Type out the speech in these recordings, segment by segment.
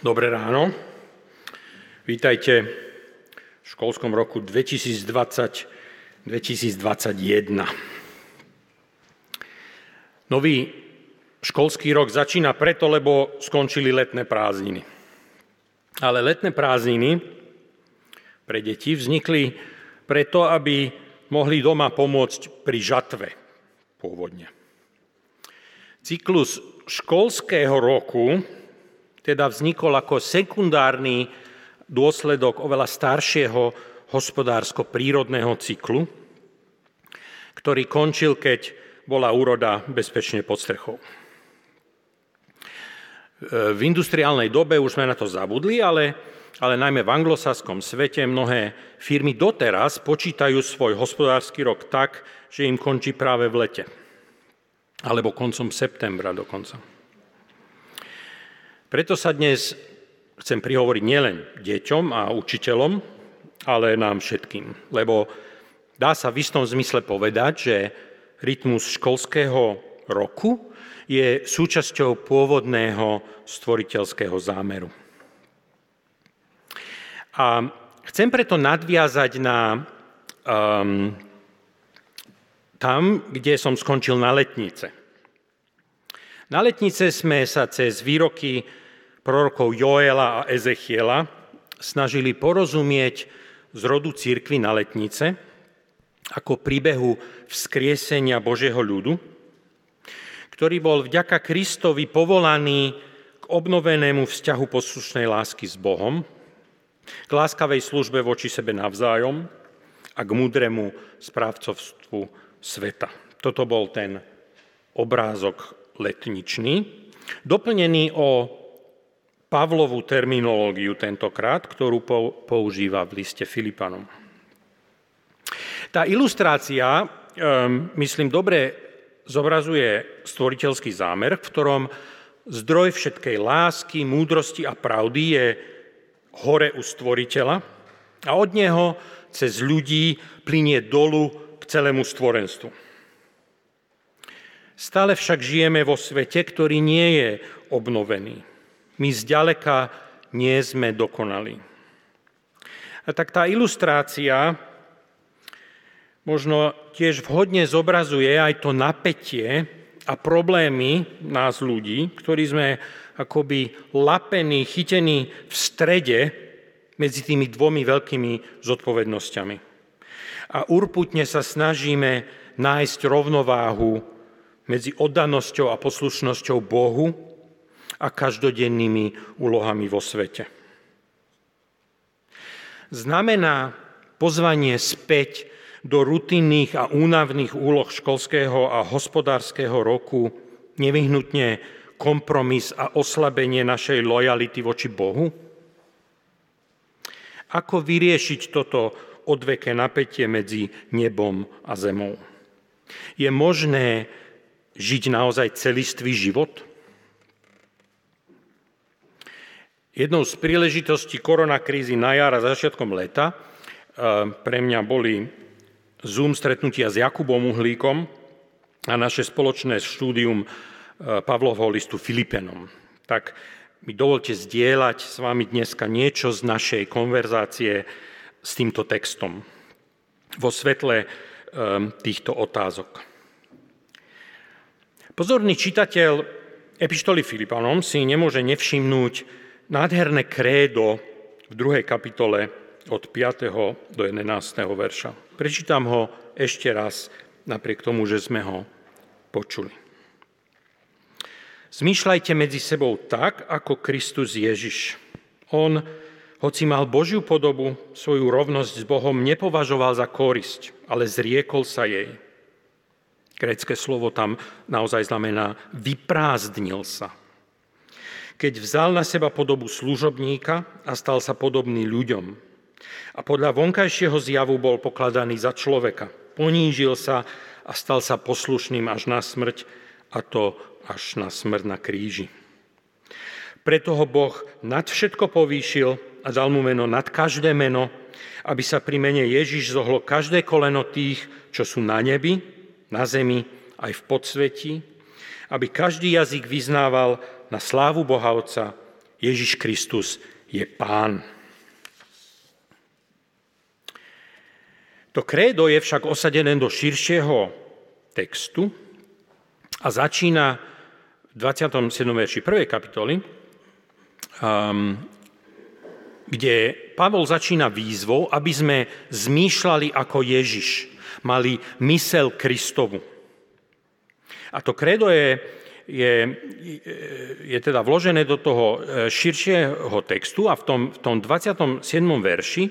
Dobré ráno. Vítajte v školskom roku 2020-2021. Nový školský rok začína preto, lebo skončili letné prázdniny. Ale letné prázdniny pre deti vznikli preto, aby mohli doma pomôcť pri žatve pôvodne. Cyklus školského roku teda vznikol ako sekundárny dôsledok oveľa staršieho hospodársko-prírodného cyklu, ktorý končil, keď bola úroda bezpečne pod strechou. V industriálnej dobe už sme na to zabudli, ale, ale najmä v anglosaskom svete mnohé firmy doteraz počítajú svoj hospodársky rok tak, že im končí práve v lete. Alebo koncom septembra dokonca. Preto sa dnes chcem prihovoriť nielen deťom a učiteľom, ale nám všetkým. Lebo dá sa v istom zmysle povedať, že rytmus školského roku je súčasťou pôvodného stvoriteľského zámeru. A chcem preto nadviazať na um, tam, kde som skončil na letnice. Na letnice sme sa cez výroky prorokov Joela a Ezechiela snažili porozumieť z rodu církvy na letnice ako príbehu vzkriesenia Božieho ľudu, ktorý bol vďaka Kristovi povolaný k obnovenému vzťahu poslušnej lásky s Bohom, k láskavej službe voči sebe navzájom a k múdremu správcovstvu sveta. Toto bol ten obrázok letničný, doplnený o Pavlovú terminológiu tentokrát, ktorú používa v liste Filipanom. Tá ilustrácia, ehm, myslím, dobre zobrazuje stvoriteľský zámer, v ktorom zdroj všetkej lásky, múdrosti a pravdy je hore u stvoriteľa a od neho cez ľudí plinie dolu k celému stvorenstvu. Stále však žijeme vo svete, ktorý nie je obnovený my zďaleka nie sme dokonali. A tak tá ilustrácia možno tiež vhodne zobrazuje aj to napätie a problémy nás ľudí, ktorí sme akoby lapení, chytení v strede medzi tými dvomi veľkými zodpovednosťami. A urputne sa snažíme nájsť rovnováhu medzi oddanosťou a poslušnosťou Bohu a každodennými úlohami vo svete. Znamená pozvanie späť do rutinných a únavných úloh školského a hospodárskeho roku nevyhnutne kompromis a oslabenie našej lojality voči Bohu? Ako vyriešiť toto odveké napätie medzi nebom a zemou? Je možné žiť naozaj celistvý život? Jednou z príležitostí koronakrízy na jar a začiatkom leta eh, pre mňa boli Zoom stretnutia s Jakubom Uhlíkom a naše spoločné štúdium eh, Pavlovho listu Filipenom. Tak mi dovolte zdieľať s vami dneska niečo z našej konverzácie s týmto textom vo svetle eh, týchto otázok. Pozorný čitateľ epištoly Filipanom si nemôže nevšimnúť nádherné krédo v druhej kapitole od 5. do 11. verša. Prečítam ho ešte raz, napriek tomu, že sme ho počuli. Zmýšľajte medzi sebou tak, ako Kristus Ježiš. On, hoci mal Božiu podobu, svoju rovnosť s Bohom nepovažoval za korisť, ale zriekol sa jej. Grécké slovo tam naozaj znamená vyprázdnil sa keď vzal na seba podobu služobníka a stal sa podobný ľuďom. A podľa vonkajšieho zjavu bol pokladaný za človeka. Ponížil sa a stal sa poslušným až na smrť, a to až na smrť na kríži. Preto ho Boh nad všetko povýšil a dal mu meno nad každé meno, aby sa pri mene Ježiš zohlo každé koleno tých, čo sú na nebi, na zemi, aj v podsvetí, aby každý jazyk vyznával na slávu Boha Otca Ježiš Kristus je pán. To krédo je však osadené do širšieho textu a začína v 27. verši 1. kapitoly, um, kde Pavol začína výzvou, aby sme zmýšľali ako Ježiš, mali mysel Kristovu. A to kredo je, je, je teda vložené do toho e, širšieho textu a v tom, v tom 27. verši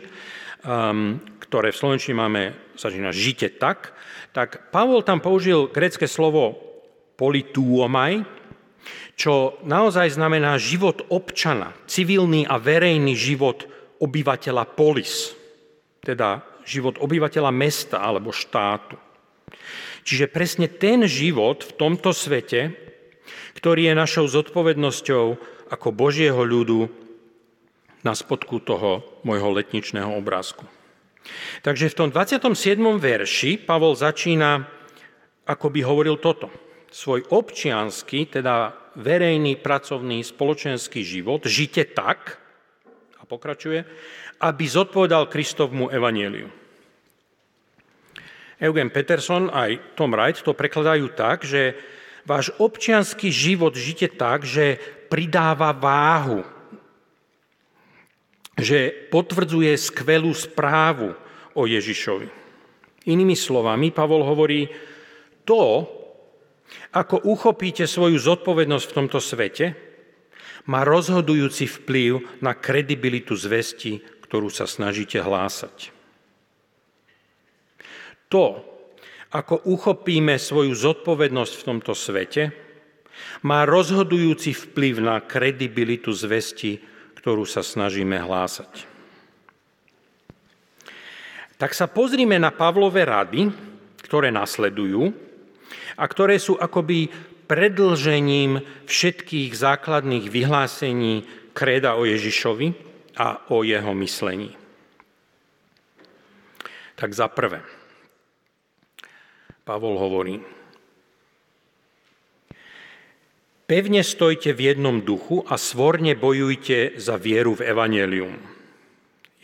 um, ktoré v Slovenčine máme, začína žite tak, tak Pavol tam použil grecké slovo polituomaj, čo naozaj znamená život občana, civilný a verejný život obyvateľa polis, teda život obyvateľa mesta alebo štátu. Čiže presne ten život v tomto svete, ktorý je našou zodpovednosťou ako Božieho ľudu na spodku toho môjho letničného obrázku. Takže v tom 27. verši Pavol začína, ako by hovoril toto. Svoj občiansky, teda verejný, pracovný, spoločenský život žite tak, a pokračuje, aby zodpovedal Kristovmu evanieliu. Eugen Peterson aj Tom Wright to prekladajú tak, že váš občianský život žite tak, že pridáva váhu že potvrdzuje skvelú správu o Ježišovi. Inými slovami, Pavol hovorí, to, ako uchopíte svoju zodpovednosť v tomto svete, má rozhodujúci vplyv na kredibilitu zvesti, ktorú sa snažíte hlásať. To, ako uchopíme svoju zodpovednosť v tomto svete, má rozhodujúci vplyv na kredibilitu zvesti, ktorú sa snažíme hlásať. Tak sa pozrime na Pavlové rady, ktoré nasledujú a ktoré sú akoby predlžením všetkých základných vyhlásení kréda o Ježišovi a o jeho myslení. Tak za prvé, Pavol hovorí, Pevne stojte v jednom duchu a svorne bojujte za vieru v Evangelium.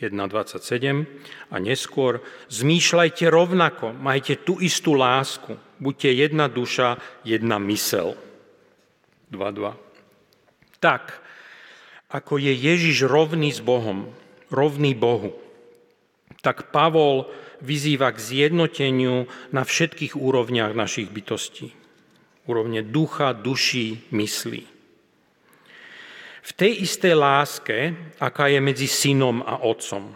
1.27 a neskôr zmýšľajte rovnako, majte tú istú lásku, buďte jedna duša, jedna mysel. 2.2. Tak, ako je Ježiš rovný s Bohom, rovný Bohu, tak Pavol vyzýva k zjednoteniu na všetkých úrovniach našich bytostí úrovne ducha, duší, myslí. V tej istej láske, aká je medzi synom a otcom.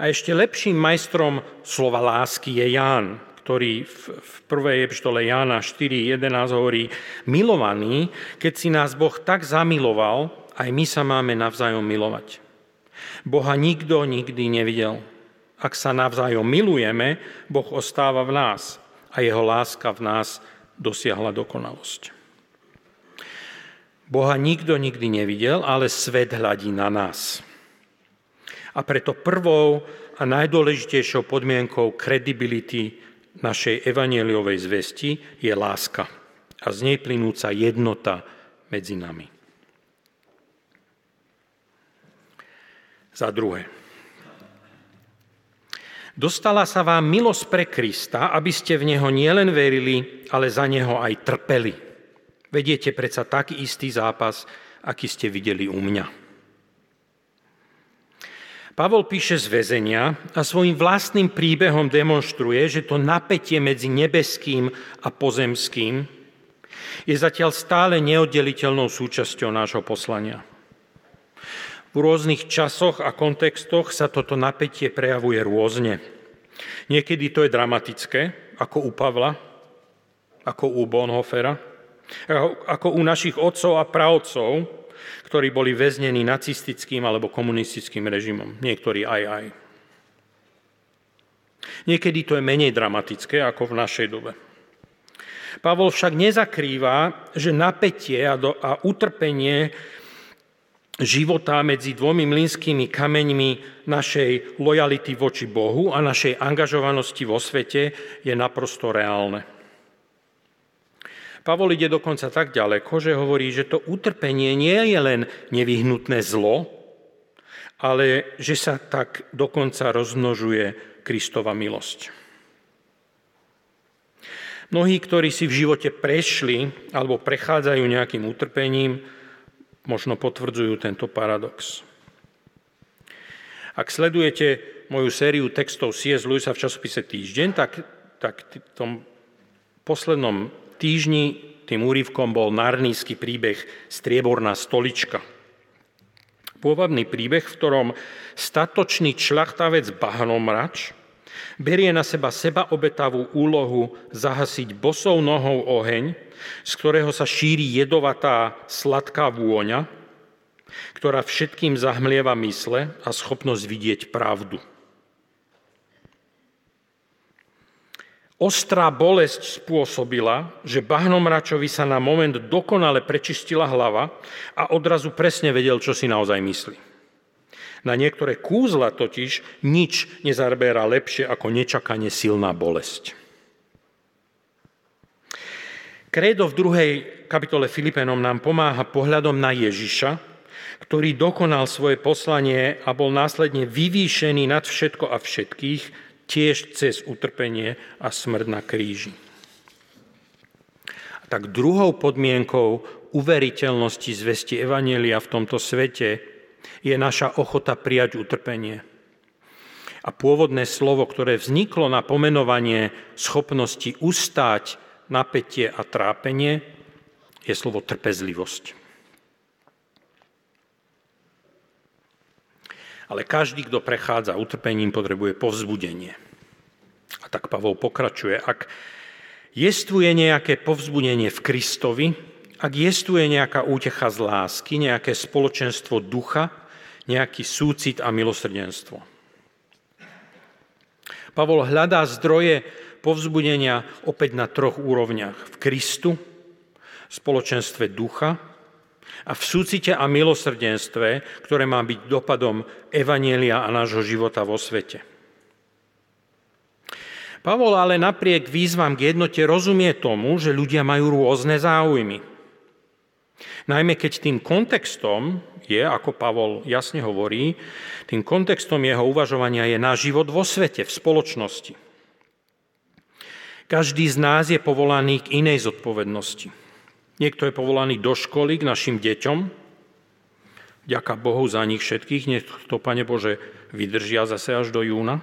A ešte lepším majstrom slova lásky je Ján, ktorý v prvej epištole Jána 4.11 hovorí, milovaný, keď si nás Boh tak zamiloval, aj my sa máme navzájom milovať. Boha nikto nikdy nevidel. Ak sa navzájom milujeme, Boh ostáva v nás a jeho láska v nás dosiahla dokonalosť. Boha nikto nikdy nevidel, ale svet hľadí na nás. A preto prvou a najdôležitejšou podmienkou kredibility našej evanieliovej zvesti je láska a z nej plynúca jednota medzi nami. Za druhé. Dostala sa vám milosť pre Krista, aby ste v Neho nielen verili, ale za Neho aj trpeli. Vediete predsa taký istý zápas, aký ste videli u mňa. Pavol píše z väzenia a svojim vlastným príbehom demonstruje, že to napätie medzi nebeským a pozemským je zatiaľ stále neoddeliteľnou súčasťou nášho poslania. V rôznych časoch a kontextoch sa toto napätie prejavuje rôzne. Niekedy to je dramatické, ako u Pavla, ako u Bonhofera, ako u našich otcov a pravcov, ktorí boli väznení nacistickým alebo komunistickým režimom. Niektorí aj aj. Niekedy to je menej dramatické ako v našej dobe. Pavol však nezakrýva, že napätie a, do, a utrpenie života medzi dvomi mlynskými kameňmi našej lojality voči Bohu a našej angažovanosti vo svete je naprosto reálne. Pavol ide dokonca tak ďaleko, že hovorí, že to utrpenie nie je len nevyhnutné zlo, ale že sa tak dokonca rozmnožuje Kristova milosť. Mnohí, ktorí si v živote prešli alebo prechádzajú nejakým utrpením, možno potvrdzujú tento paradox. Ak sledujete moju sériu textov C.S. Lewisa v časopise Týždeň, tak, tak v tom poslednom týždni tým úrivkom bol narnísky príbeh Strieborná stolička. Pôvodný príbeh, v ktorom statočný člachtavec Bahnomrač berie na seba seba obetavú úlohu zahasiť bosou nohou oheň, z ktorého sa šíri jedovatá sladká vôňa, ktorá všetkým zahmlieva mysle a schopnosť vidieť pravdu. Ostrá bolesť spôsobila, že bahnomračovi sa na moment dokonale prečistila hlava a odrazu presne vedel, čo si naozaj myslí. Na niektoré kúzla totiž nič nezarberá lepšie ako nečakane silná bolesť. Krédo v druhej kapitole Filipenom nám pomáha pohľadom na Ježiša, ktorý dokonal svoje poslanie a bol následne vyvýšený nad všetko a všetkých, tiež cez utrpenie a smrť na kríži. Tak druhou podmienkou uveriteľnosti zvesti Evanielia v tomto svete je naša ochota prijať utrpenie. A pôvodné slovo, ktoré vzniklo na pomenovanie schopnosti ustáť napätie a trápenie, je slovo trpezlivosť. Ale každý, kto prechádza utrpením, potrebuje povzbudenie. A tak Pavol pokračuje. Ak jestvuje nejaké povzbudenie v Kristovi, ak jestuje nejaká útecha z lásky, nejaké spoločenstvo ducha, nejaký súcit a milosrdenstvo. Pavol hľadá zdroje povzbudenia opäť na troch úrovniach. V Kristu, v spoločenstve ducha a v súcite a milosrdenstve, ktoré má byť dopadom Evanielia a nášho života vo svete. Pavol ale napriek výzvam k jednote rozumie tomu, že ľudia majú rôzne záujmy. Najmä keď tým kontextom je, ako Pavol jasne hovorí, tým kontextom jeho uvažovania je náš život vo svete, v spoločnosti. Každý z nás je povolaný k inej zodpovednosti. Niekto je povolaný do školy k našim deťom. Ďaká Bohu za nich všetkých, nech to, Pane Bože, vydržia zase až do júna.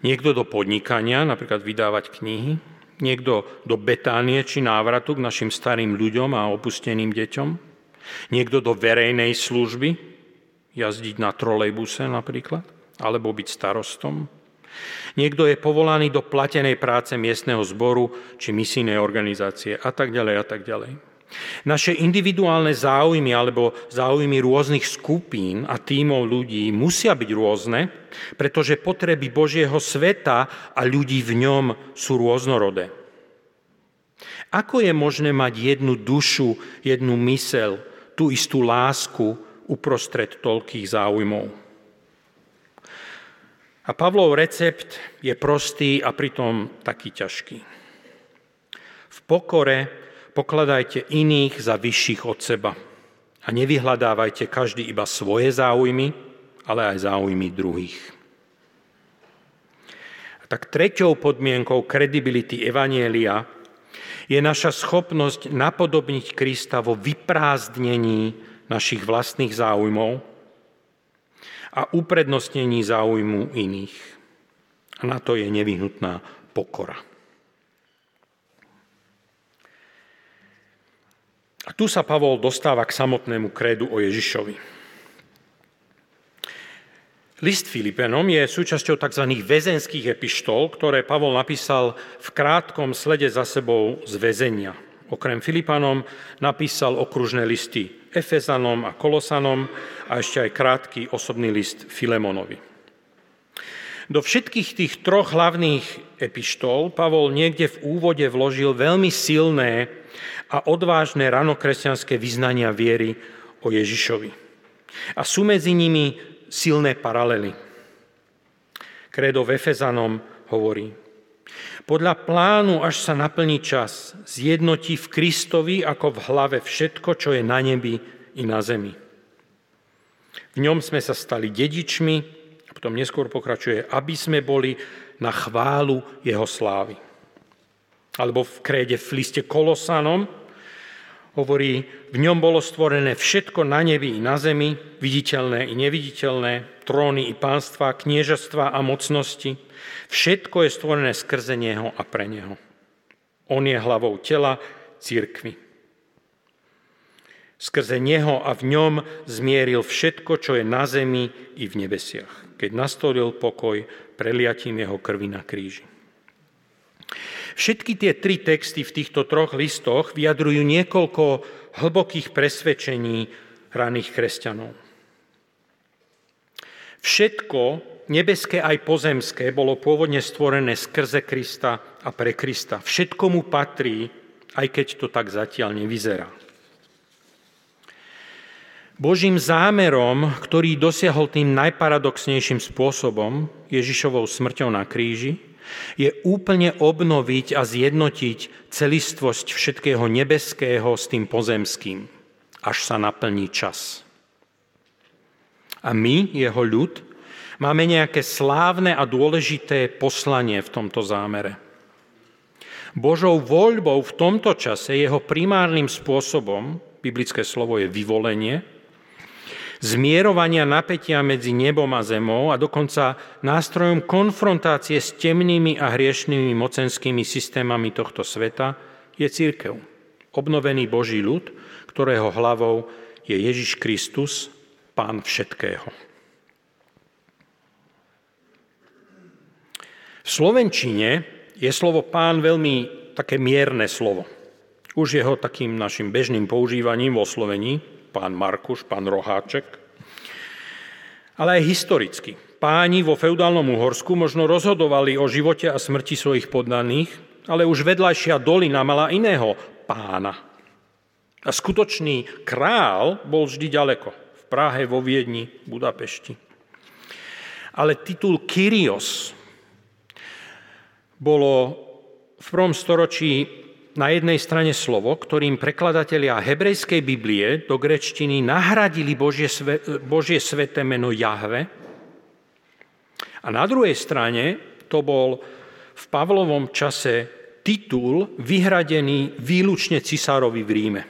Niekto do podnikania, napríklad vydávať knihy. Niekto do Betánie či návratu k našim starým ľuďom a opusteným deťom. Niekto do verejnej služby, jazdiť na trolejbuse napríklad, alebo byť starostom. Niekto je povolaný do platenej práce miestneho zboru či misijnej organizácie a tak ďalej a tak ďalej. Naše individuálne záujmy alebo záujmy rôznych skupín a tímov ľudí musia byť rôzne, pretože potreby Božieho sveta a ľudí v ňom sú rôznorodé. Ako je možné mať jednu dušu, jednu mysel, tú istú lásku uprostred toľkých záujmov. A Pavlov recept je prostý a pritom taký ťažký. V pokore pokladajte iných za vyšších od seba a nevyhľadávajte každý iba svoje záujmy, ale aj záujmy druhých. A tak treťou podmienkou kredibility Evanielia je naša schopnosť napodobniť Krista vo vyprázdnení našich vlastných záujmov a uprednostnení záujmu iných. A na to je nevyhnutná pokora. A tu sa Pavol dostáva k samotnému krédu o Ježišovi. List Filipenom je súčasťou tzv. väzenských epištol, ktoré Pavol napísal v krátkom slede za sebou z väzenia. Okrem Filipanom napísal okružné listy Efezanom a Kolosanom a ešte aj krátky osobný list Filemonovi. Do všetkých tých troch hlavných epištol Pavol niekde v úvode vložil veľmi silné a odvážne ranokresťanské vyznania viery o Ježišovi. A sú medzi nimi silné paralely. Kredo v Efezanom hovorí, Podľa plánu, až sa naplní čas, zjednotí v Kristovi ako v hlave všetko, čo je na nebi i na zemi. V ňom sme sa stali dedičmi, a potom neskôr pokračuje, aby sme boli na chválu jeho slávy. Alebo v kréde v liste Kolosanom hovorí, v ňom bolo stvorené všetko na nebi i na zemi, viditeľné i neviditeľné, tróny i pánstva, kniežastva a mocnosti. Všetko je stvorené skrze Neho a pre Neho. On je hlavou tela církvy. Skrze Neho a v ňom zmieril všetko, čo je na zemi i v nebesiach, keď nastolil pokoj preliatím Jeho krvi na kríži. Všetky tie tri texty v týchto troch listoch vyjadrujú niekoľko hlbokých presvedčení raných kresťanov. Všetko, nebeské aj pozemské, bolo pôvodne stvorené skrze Krista a pre Krista. Všetko mu patrí, aj keď to tak zatiaľ nevyzerá. Božím zámerom, ktorý dosiahol tým najparadoxnejším spôsobom, Ježišovou smrťou na kríži, je úplne obnoviť a zjednotiť celistvosť všetkého nebeského s tým pozemským, až sa naplní čas. A my, jeho ľud, máme nejaké slávne a dôležité poslanie v tomto zámere. Božou voľbou v tomto čase, jeho primárnym spôsobom, biblické slovo je vyvolenie, zmierovania napätia medzi nebom a zemou a dokonca nástrojom konfrontácie s temnými a hriešnými mocenskými systémami tohto sveta je církev. Obnovený Boží ľud, ktorého hlavou je Ježiš Kristus, Pán všetkého. V Slovenčine je slovo pán veľmi také mierne slovo. Už jeho takým našim bežným používaním vo Slovení pán Markuš, pán Roháček, ale aj historicky. Páni vo feudálnom Uhorsku možno rozhodovali o živote a smrti svojich poddaných, ale už vedľajšia dolina mala iného pána. A skutočný král bol vždy ďaleko. V Prahe, vo Viedni, Budapešti. Ale titul Kyrios bolo v prvom storočí na jednej strane slovo, ktorým prekladatelia hebrejskej Biblie do grečtiny nahradili Božie, sve, Božie sveté meno Jahve. A na druhej strane to bol v Pavlovom čase titul vyhradený výlučne cisárovi v Ríme.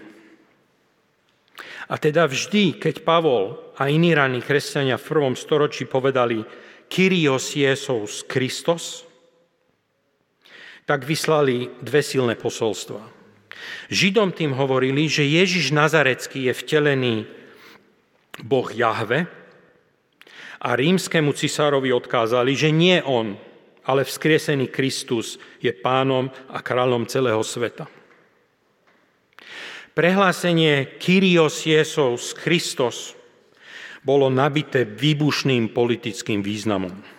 A teda vždy, keď Pavol a iní raní kresťania v prvom storočí povedali Kyrios Jesus Christos, tak vyslali dve silné posolstva. Židom tým hovorili, že Ježiš Nazarecký je vtelený Boh Jahve a rímskému cisárovi odkázali, že nie on, ale vzkriesený Kristus je pánom a kráľom celého sveta. Prehlásenie Kyrios Jesus Christos bolo nabité výbušným politickým významom.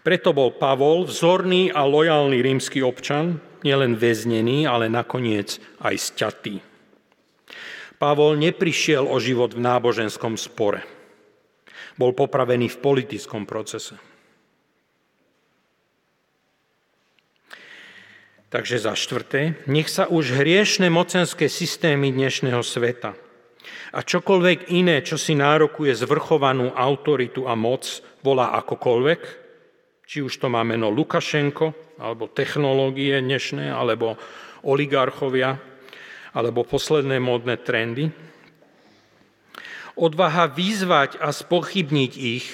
Preto bol Pavol vzorný a lojálny rímsky občan, nielen väznený, ale nakoniec aj sťatý. Pavol neprišiel o život v náboženskom spore. Bol popravený v politickom procese. Takže za štvrté, nech sa už hriešne mocenské systémy dnešného sveta a čokoľvek iné, čo si nárokuje zvrchovanú autoritu a moc, volá akokoľvek, či už to má meno Lukašenko, alebo technológie dnešné, alebo oligarchovia, alebo posledné módne trendy. Odvaha vyzvať a spochybniť ich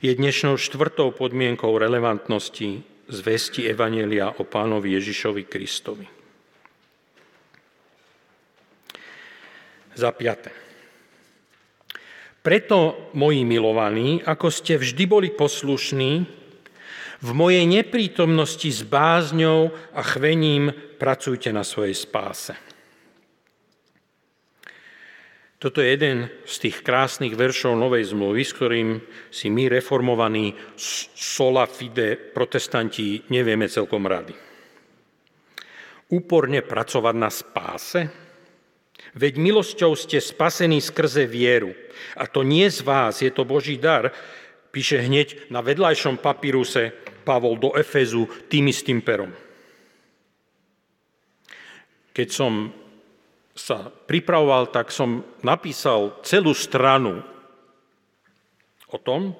je dnešnou štvrtou podmienkou relevantnosti zvesti Evanelia o pánovi Ježišovi Kristovi. Za piate. Preto, moji milovaní, ako ste vždy boli poslušní, v mojej neprítomnosti s bázňou a chvením pracujte na svojej spáse. Toto je jeden z tých krásnych veršov Novej zmluvy, s ktorým si my reformovaní sola fide protestanti nevieme celkom rady. Úporne pracovať na spáse? Veď milosťou ste spasení skrze vieru. A to nie z vás, je to Boží dar, píše hneď na vedľajšom papíruse Pavol do Efezu tým istým perom. Keď som sa pripravoval, tak som napísal celú stranu o tom,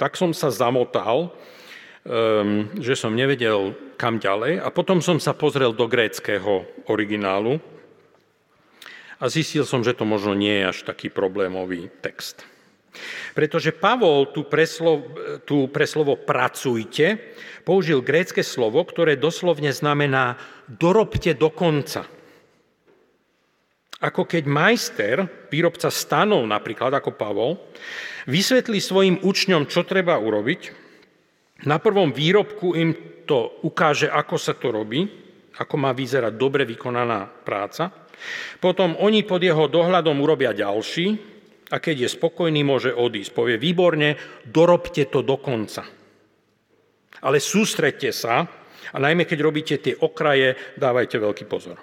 tak som sa zamotal, um, že som nevedel kam ďalej a potom som sa pozrel do gréckého originálu a zistil som, že to možno nie je až taký problémový text. Pretože Pavol tu pre, slovo, tu pre slovo pracujte použil grécke slovo, ktoré doslovne znamená dorobte do konca. Ako keď majster, výrobca stanov napríklad, ako Pavol, vysvetlí svojim učňom, čo treba urobiť, na prvom výrobku im to ukáže, ako sa to robí, ako má vyzerať dobre vykonaná práca. Potom oni pod jeho dohľadom urobia ďalší a keď je spokojný, môže odísť. Povie, výborne, dorobte to do konca. Ale sústredte sa a najmä keď robíte tie okraje, dávajte veľký pozor.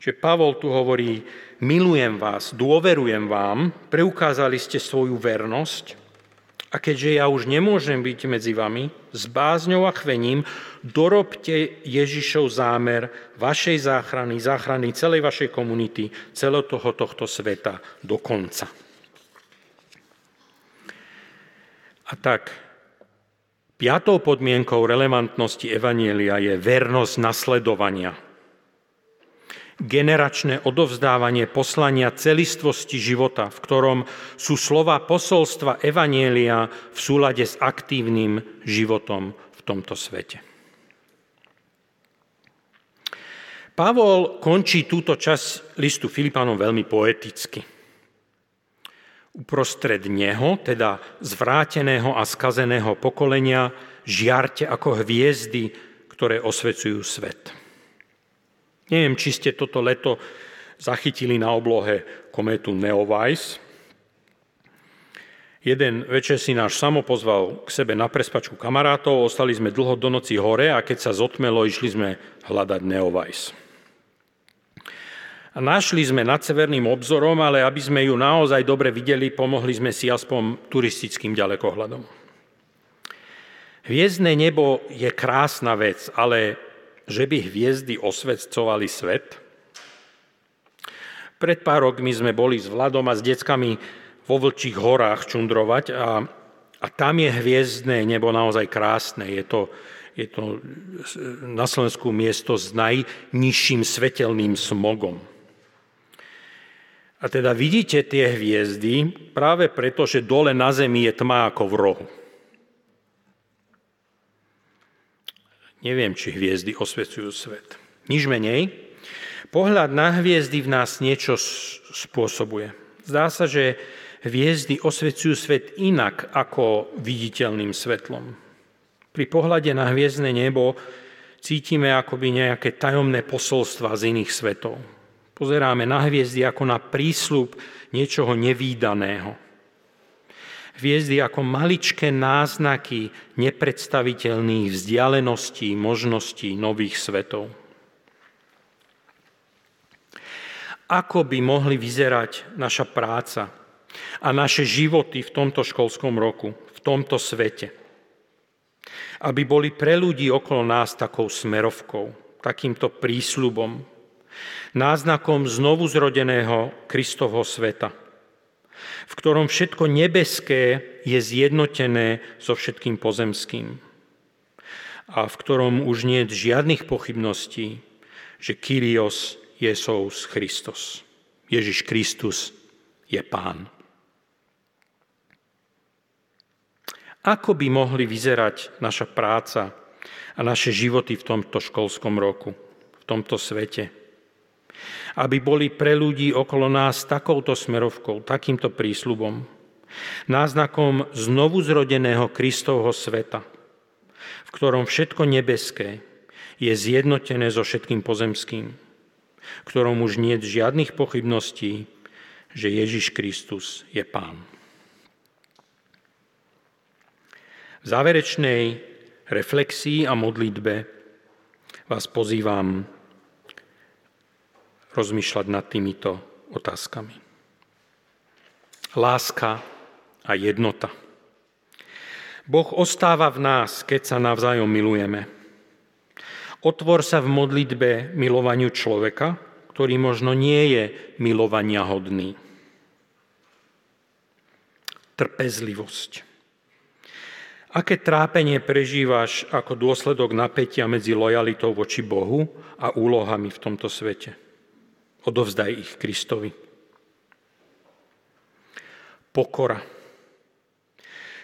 Čiže Pavol tu hovorí, milujem vás, dôverujem vám, preukázali ste svoju vernosť a keďže ja už nemôžem byť medzi vami, s bázňou a chvením dorobte Ježišov zámer vašej záchrany, záchrany celej vašej komunity, celého toho tohto sveta do konca. A tak, piatou podmienkou relevantnosti Evanielia je vernosť nasledovania – generačné odovzdávanie poslania celistvosti života, v ktorom sú slova posolstva Evanielia v súlade s aktívnym životom v tomto svete. Pavol končí túto časť listu Filipanom veľmi poeticky. Uprostred neho, teda zvráteného a skazeného pokolenia, žiarte ako hviezdy, ktoré osvecujú svet. Neviem, či ste toto leto zachytili na oblohe kométu Neowise. Jeden večer si náš samo pozval k sebe na prespačku kamarátov, ostali sme dlho do noci hore a keď sa zotmelo, išli sme hľadať Neowise. A našli sme nad severným obzorom, ale aby sme ju naozaj dobre videli, pomohli sme si aspoň turistickým ďalekohľadom. Hviezdne nebo je krásna vec, ale že by hviezdy osvedcovali svet? Pred pár rokmi sme boli s Vladom a s deckami vo Vlčích horách čundrovať a, a tam je hviezdne nebo naozaj krásne. Je to, je to na Slovensku miesto s najnižším svetelným smogom. A teda vidíte tie hviezdy práve preto, že dole na zemi je tma ako v rohu. Neviem, či hviezdy osvecujú svet. Nič menej. Pohľad na hviezdy v nás niečo spôsobuje. Zdá sa, že hviezdy osvecujú svet inak ako viditeľným svetlom. Pri pohľade na hviezdne nebo cítime akoby nejaké tajomné posolstva z iných svetov. Pozeráme na hviezdy ako na prísľub niečoho nevýdaného. Hviezdy ako maličké náznaky nepredstaviteľných vzdialeností, možností nových svetov. Ako by mohli vyzerať naša práca a naše životy v tomto školskom roku, v tomto svete? Aby boli pre ľudí okolo nás takou smerovkou, takýmto prísľubom, náznakom znovu zrodeného Kristovho sveta – v ktorom všetko nebeské je zjednotené so všetkým pozemským a v ktorom už nie je žiadnych pochybností, že Kyrios Jesous Christos. Ježiš Kristus je Pán. Ako by mohli vyzerať naša práca a naše životy v tomto školskom roku, v tomto svete? Aby boli pre ľudí okolo nás takouto smerovkou, takýmto prísľubom, náznakom znovu zrodeného Kristovho sveta, v ktorom všetko nebeské je zjednotené so všetkým pozemským, v ktorom už nie je žiadnych pochybností, že Ježiš Kristus je Pán. V záverečnej reflexii a modlitbe vás pozývam rozmýšľať nad týmito otázkami. Láska a jednota. Boh ostáva v nás, keď sa navzájom milujeme. Otvor sa v modlitbe milovaniu človeka, ktorý možno nie je milovania hodný. Trpezlivosť. Aké trápenie prežívaš ako dôsledok napätia medzi lojalitou voči Bohu a úlohami v tomto svete? Odovzdaj ich Kristovi. Pokora.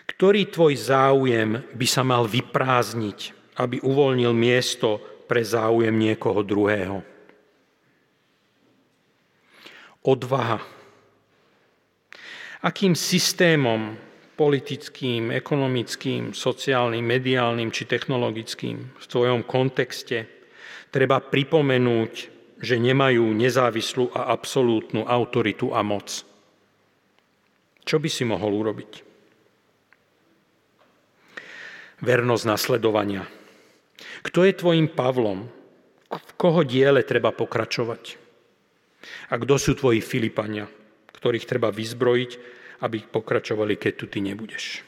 Ktorý tvoj záujem by sa mal vyprázdniť, aby uvoľnil miesto pre záujem niekoho druhého? Odvaha. Akým systémom politickým, ekonomickým, sociálnym, mediálnym či technologickým v tvojom kontexte treba pripomenúť, že nemajú nezávislú a absolútnu autoritu a moc. Čo by si mohol urobiť? Vernosť nasledovania. Kto je tvojim Pavlom? V koho diele treba pokračovať? A kto sú tvoji Filipania, ktorých treba vyzbrojiť aby pokračovali, keď tu ty nebudeš.